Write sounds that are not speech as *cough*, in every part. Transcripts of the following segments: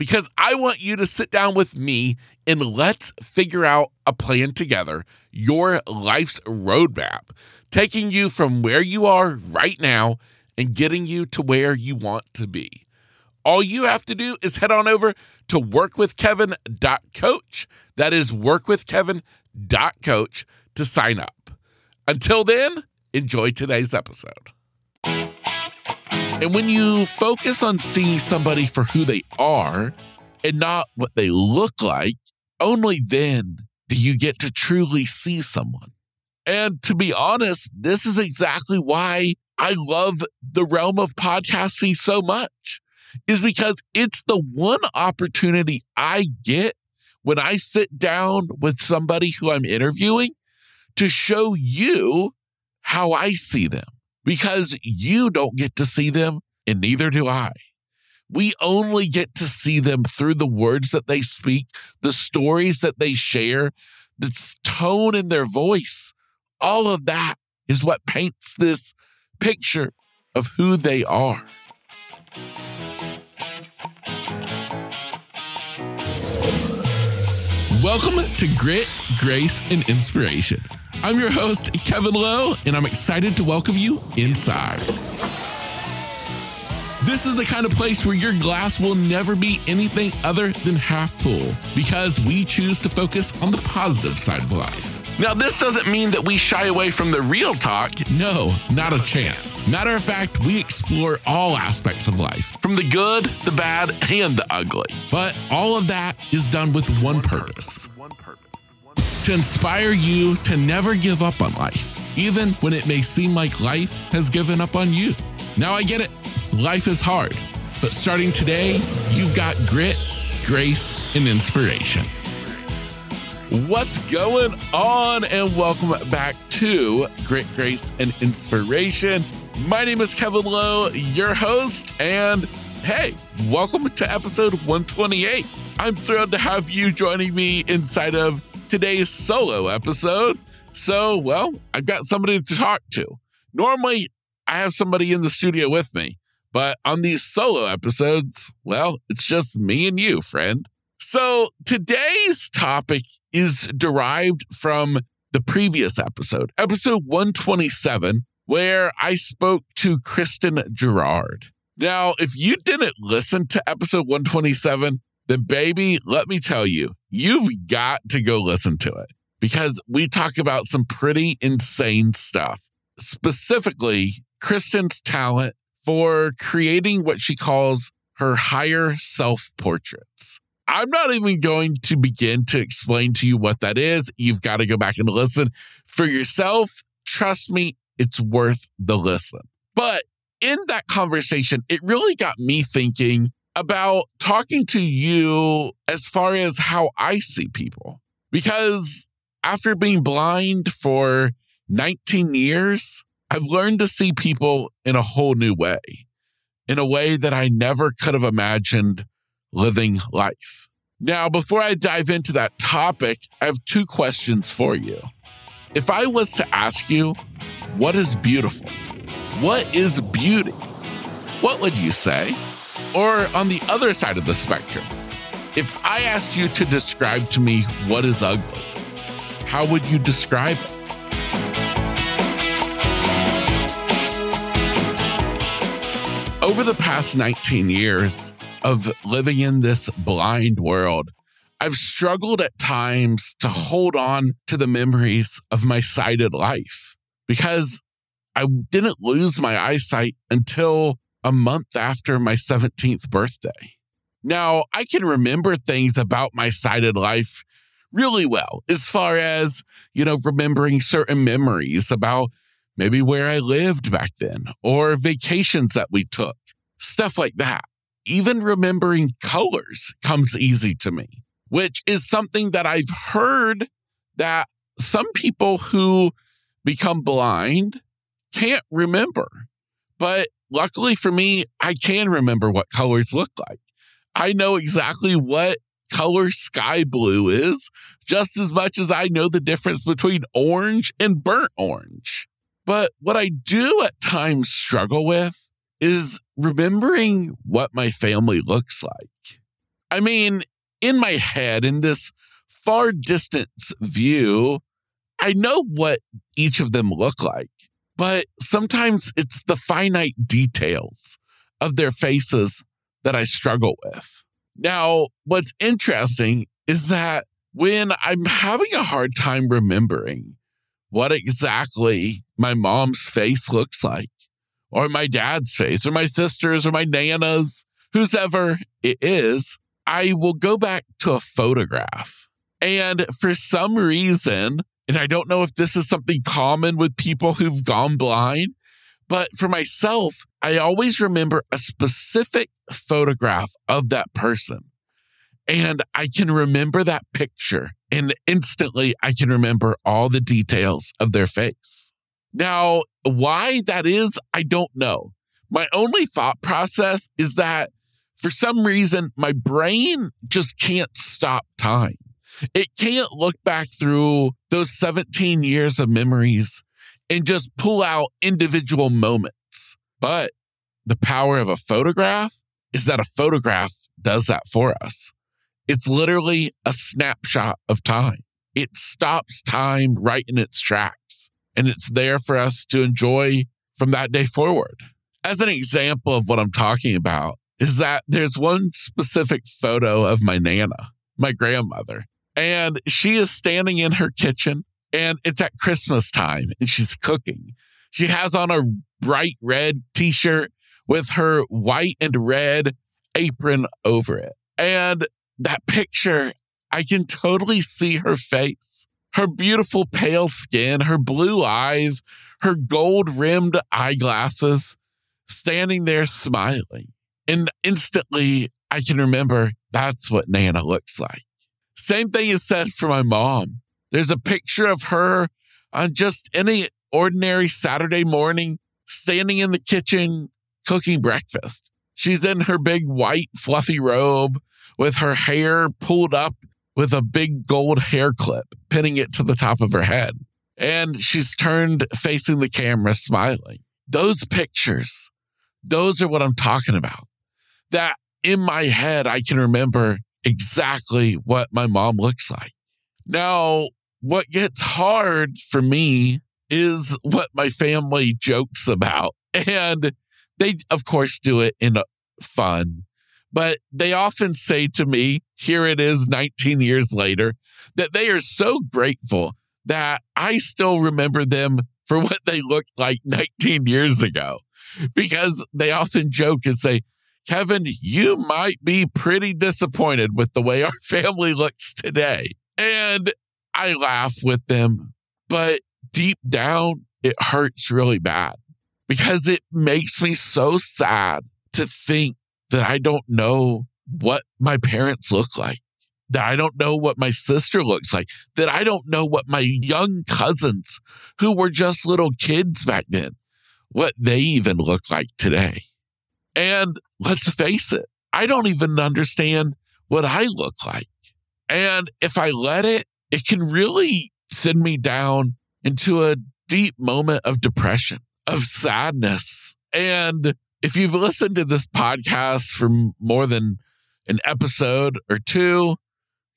because I want you to sit down with me and let's figure out a plan together, your life's roadmap, taking you from where you are right now and getting you to where you want to be. All you have to do is head on over to workwithkevin.coach. That is workwithkevin.coach to sign up. Until then, enjoy today's episode. And when you focus on seeing somebody for who they are and not what they look like, only then do you get to truly see someone. And to be honest, this is exactly why I love the realm of podcasting so much, is because it's the one opportunity I get when I sit down with somebody who I'm interviewing to show you how I see them because you don't get to see them and neither do I. We only get to see them through the words that they speak, the stories that they share, the tone in their voice. All of that is what paints this picture of who they are. Welcome to Grit, Grace, and Inspiration. I'm your host, Kevin Lowe, and I'm excited to welcome you inside. This is the kind of place where your glass will never be anything other than half full because we choose to focus on the positive side of life. Now, this doesn't mean that we shy away from the real talk. No, not a chance. Matter of fact, we explore all aspects of life, from the good, the bad, and the ugly. But all of that is done with one purpose to inspire you to never give up on life, even when it may seem like life has given up on you. Now, I get it. Life is hard, but starting today, you've got grit, grace, and inspiration. What's going on? And welcome back to Grit, Grace, and Inspiration. My name is Kevin Lowe, your host, and hey, welcome to episode 128. I'm thrilled to have you joining me inside of today's solo episode. So, well, I've got somebody to talk to. Normally, I have somebody in the studio with me, but on these solo episodes, well, it's just me and you, friend. So today's topic is derived from the previous episode, episode 127, where I spoke to Kristen Gerard. Now, if you didn't listen to episode 127, then baby, let me tell you, you've got to go listen to it because we talk about some pretty insane stuff. Specifically, Kristen's talent for creating what she calls her higher self portraits. I'm not even going to begin to explain to you what that is. You've got to go back and listen for yourself. Trust me, it's worth the listen. But in that conversation, it really got me thinking about talking to you as far as how I see people. Because after being blind for 19 years, I've learned to see people in a whole new way, in a way that I never could have imagined living life. Now, before I dive into that topic, I have two questions for you. If I was to ask you, what is beautiful? What is beauty? What would you say? Or on the other side of the spectrum, if I asked you to describe to me what is ugly, how would you describe it? Over the past 19 years of living in this blind world, I've struggled at times to hold on to the memories of my sighted life because I didn't lose my eyesight until a month after my 17th birthday. Now, I can remember things about my sighted life really well, as far as, you know, remembering certain memories about maybe where I lived back then, or vacations that we took, stuff like that. Even remembering colors comes easy to me. which is something that I've heard that some people who become blind can't remember. But luckily for me, I can remember what colors look like. I know exactly what color sky blue is just as much as I know the difference between orange and burnt orange. But what I do at times struggle with is remembering what my family looks like. I mean, in my head, in this far distance view, I know what each of them look like, but sometimes it's the finite details of their faces that I struggle with. Now, what's interesting is that when I'm having a hard time remembering what exactly my mom's face looks like, or my dad's face, or my sister's, or my nana's, whoever it is, I will go back to a photograph. And for some reason, and I don't know if this is something common with people who've gone blind, but for myself, I always remember a specific photograph of that person. And I can remember that picture and instantly I can remember all the details of their face. Now, why that is, I don't know. My only thought process is that for some reason, my brain just can't stop time. It can't look back through those 17 years of memories and just pull out individual moments. But the power of a photograph is that a photograph does that for us. It's literally a snapshot of time. It stops time right in its tracks and it's there for us to enjoy from that day forward. As an example of what I'm talking about is that there's one specific photo of my Nana, my grandmother, and she is standing in her kitchen and it's at Christmas time and she's cooking. She has on a bright red t shirt with her white and red apron over it. And that picture, I can totally see her face, her beautiful pale skin, her blue eyes, her gold rimmed eyeglasses, standing there smiling. And instantly, I can remember that's what Nana looks like. Same thing is said for my mom. There's a picture of her on just any ordinary Saturday morning, standing in the kitchen cooking breakfast. She's in her big white fluffy robe with her hair pulled up with a big gold hair clip, pinning it to the top of her head. And she's turned facing the camera, smiling. Those pictures, those are what I'm talking about. That in my head, I can remember exactly what my mom looks like. Now, what gets hard for me is what my family jokes about. And they, of course, do it in fun. But they often say to me, here it is 19 years later, that they are so grateful that I still remember them for *laughs* what they looked like 19 years ago. Because they often joke and say, Kevin, you might be pretty disappointed with the way our *laughs* family looks today. And I laugh with them, but deep down, it hurts really bad because it makes me so sad to think that I don't know what my parents look like, that I don't know what my sister looks like, that I don't know what my young cousins who were just little kids back then, what they even look like today. And let's face it, I don't even understand what I look like. And if I let it, it can really send me down into a deep moment of depression, of sadness. And if you've listened to this podcast for more than an episode or two,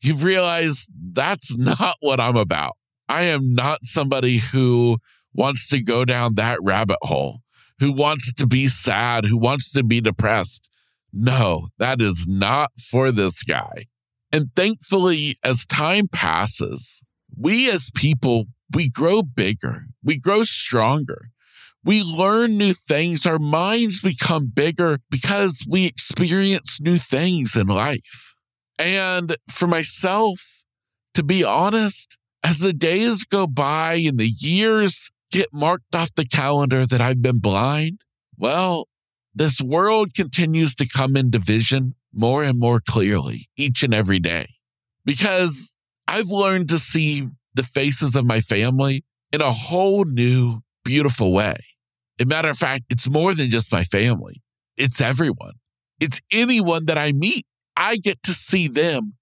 you've realized that's *laughs* not what I'm about. I am not somebody who wants to go down that rabbit hole, who wants to be sad, who wants to be depressed. No, that is not for this guy. And thankfully, as time passes, we as people, we grow bigger, we grow stronger. We learn new things. Our minds become bigger because we experience new things in life. And for myself, to be honest, as the days go by and the years get marked off the calendar that I've been blind, well, this world continues to come into vision more and more clearly each and every day. because I've learned to see the faces of my family in a whole new, beautiful way. As a matter of fact, it's more than just my family, it's everyone. It's anyone that I meet. I get to see them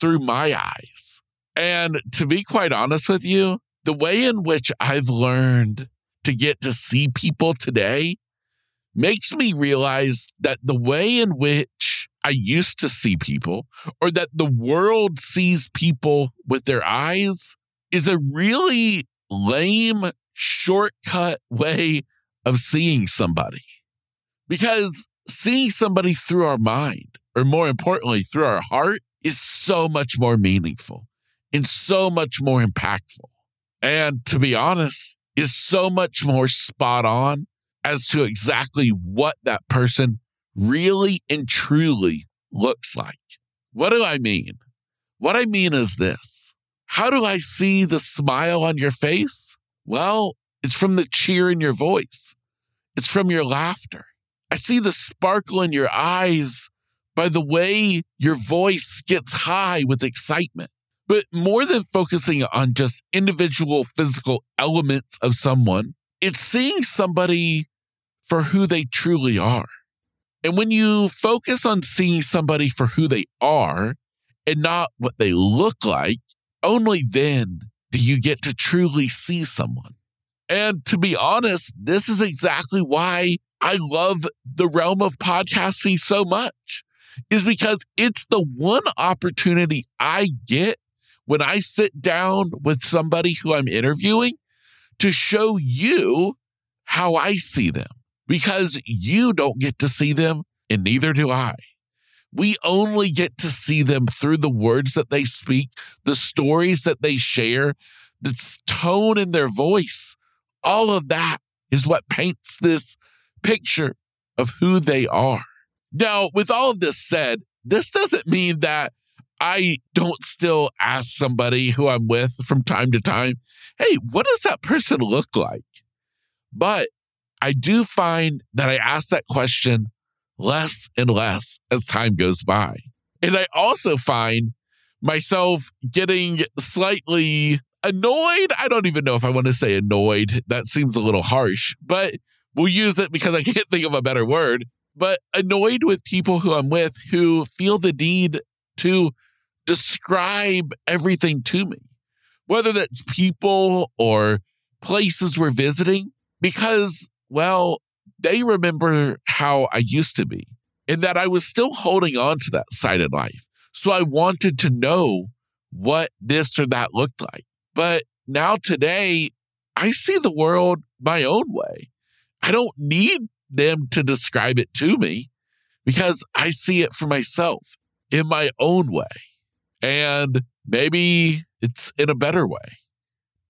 through my eyes. And to be quite honest with you, the way in which I've learned to get to see people today makes me realize that the way in which I used to see people, or that the world sees people with their eyes, is a really lame, shortcut way of seeing somebody. Because seeing somebody through our mind, or more importantly, through our heart, is so much more meaningful and so much more impactful. And to be honest, is so much more spot on as to exactly what that person really and truly looks like. What do I mean? What I mean is this How do I see the smile on your face? Well, it's from the cheer in your voice, it's from your laughter. I see the sparkle in your eyes by the way your voice gets high with excitement. But more than focusing on just individual physical elements of someone, it's seeing somebody for who they truly are. And when you focus on seeing somebody for who they are and not what they look like, only then do you get to truly see someone. And to be honest, this is exactly why I love the realm of podcasting so much, is because it's the one opportunity I get when I sit down with somebody who I'm interviewing to show you how I see them because you don't get to see them and neither do I. We only get to see them through the words that they speak, the stories that they share, the tone in their voice. All of that is what paints this picture of who they are. Now, with all of this said, this doesn't mean that I don't still ask somebody who I'm with from time to time, hey, what does that person look like? But I do find that I ask that question less and less as time goes by. And I also find myself getting slightly annoyed. I don't even know if I want to say annoyed. That seems a little harsh, but we'll use it because I *laughs* can't think of a better word. But annoyed with people who I'm with who feel the need to describe everything to me, whether that's people or places we're visiting, because, well, they remember how I used to be and that I was still holding on to that side of life. So I wanted to know what this or that looked like. But now today, I see the world my own way. I don't need them to describe it to me because I see it for myself in my own way. And maybe it's in a better way.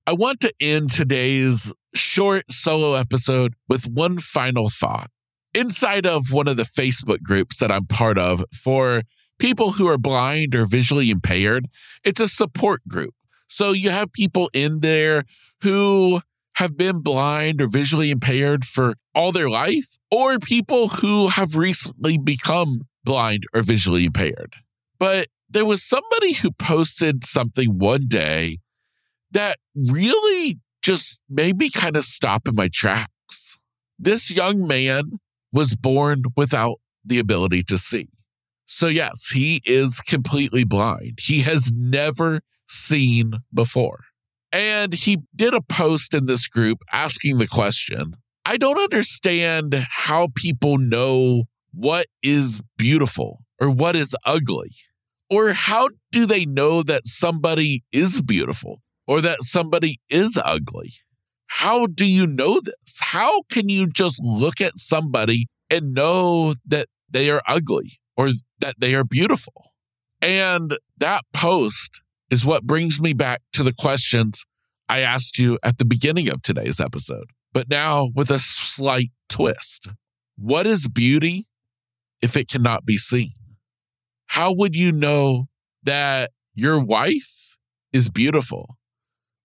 I want to end today's short solo episode with one final thought. Inside of one of the Facebook groups that I'm part of for people who are blind or visually impaired, it's a support group. So you have people in there who have been blind or visually impaired for all their life, or people who have recently become blind or visually impaired. But there was somebody who posted something one day that really just made me kind of stop in my tracks. This young man was born without the ability to see. So, yes, he is completely blind. He has never seen before. And he did a post in this group asking the question I don't understand how people know what is beautiful or what is ugly. Or how do they know that somebody is beautiful or that somebody is ugly? How do you know this? How can you just look at somebody and know that they are ugly or that they are beautiful? And that post is what brings me back to the questions I asked you at the beginning of today's episode, but now with a slight twist. What is beauty if it cannot be seen? How would you know that your wife is beautiful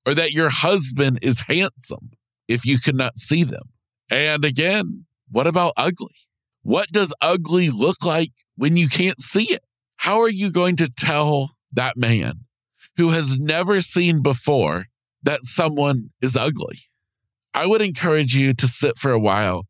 or that your husband is handsome if you could not see them? And again, what about ugly? What does ugly look like when you can't see it? How are you going to tell that man who has never seen before that someone is ugly? I would encourage you to sit for a while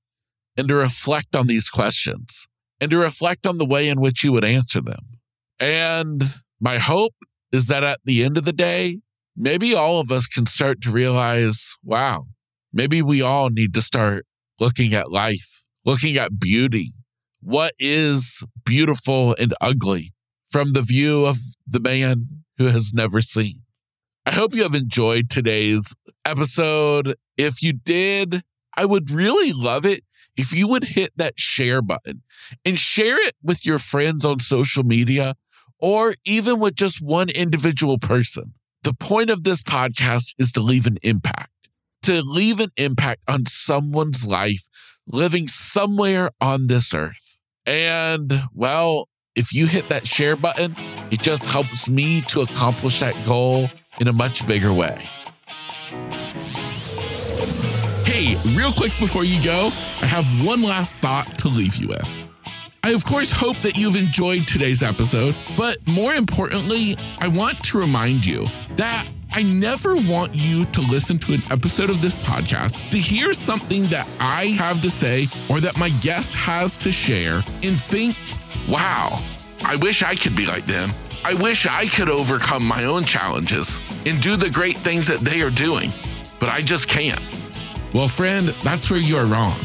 and to reflect on these questions and to reflect on the way in which you would answer them. And my hope is that at the end of the day, maybe all of us can start to realize wow, maybe we all need to start looking at life, looking at beauty. What is beautiful and ugly from the view of the man who has never seen? I hope you have enjoyed today's episode. If you did, I would really love it if you would hit that share button and share it with your friends on social media or even with just one individual person. The point of this podcast is to leave an impact, to leave an impact on someone's life living somewhere on this earth. And well, if you hit that share button, it just helps me to accomplish that goal in a much bigger way. Hey, real quick before you go, I have one last thought to leave you with. I, of course, hope that you've enjoyed today's episode, but more importantly, I want to remind you that I never want you to listen to an episode of this podcast to hear something that I have to say or that my guest has to share and think, wow, I wish I could be like them. I wish I could overcome my own challenges and do the great things that they are doing, but I just can't. Well, friend, that's where you are wrong.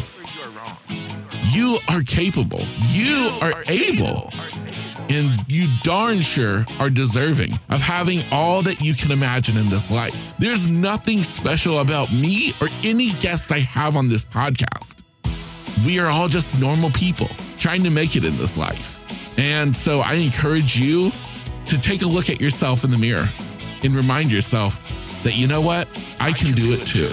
You are capable. You are able. And you darn sure are deserving of having all that you can imagine in this life. There's nothing special about me or any guest I have on this podcast. We are all just normal people trying to make it in this life. And so I encourage you to take a look at yourself in the mirror and remind yourself that, you know what? I can do it too.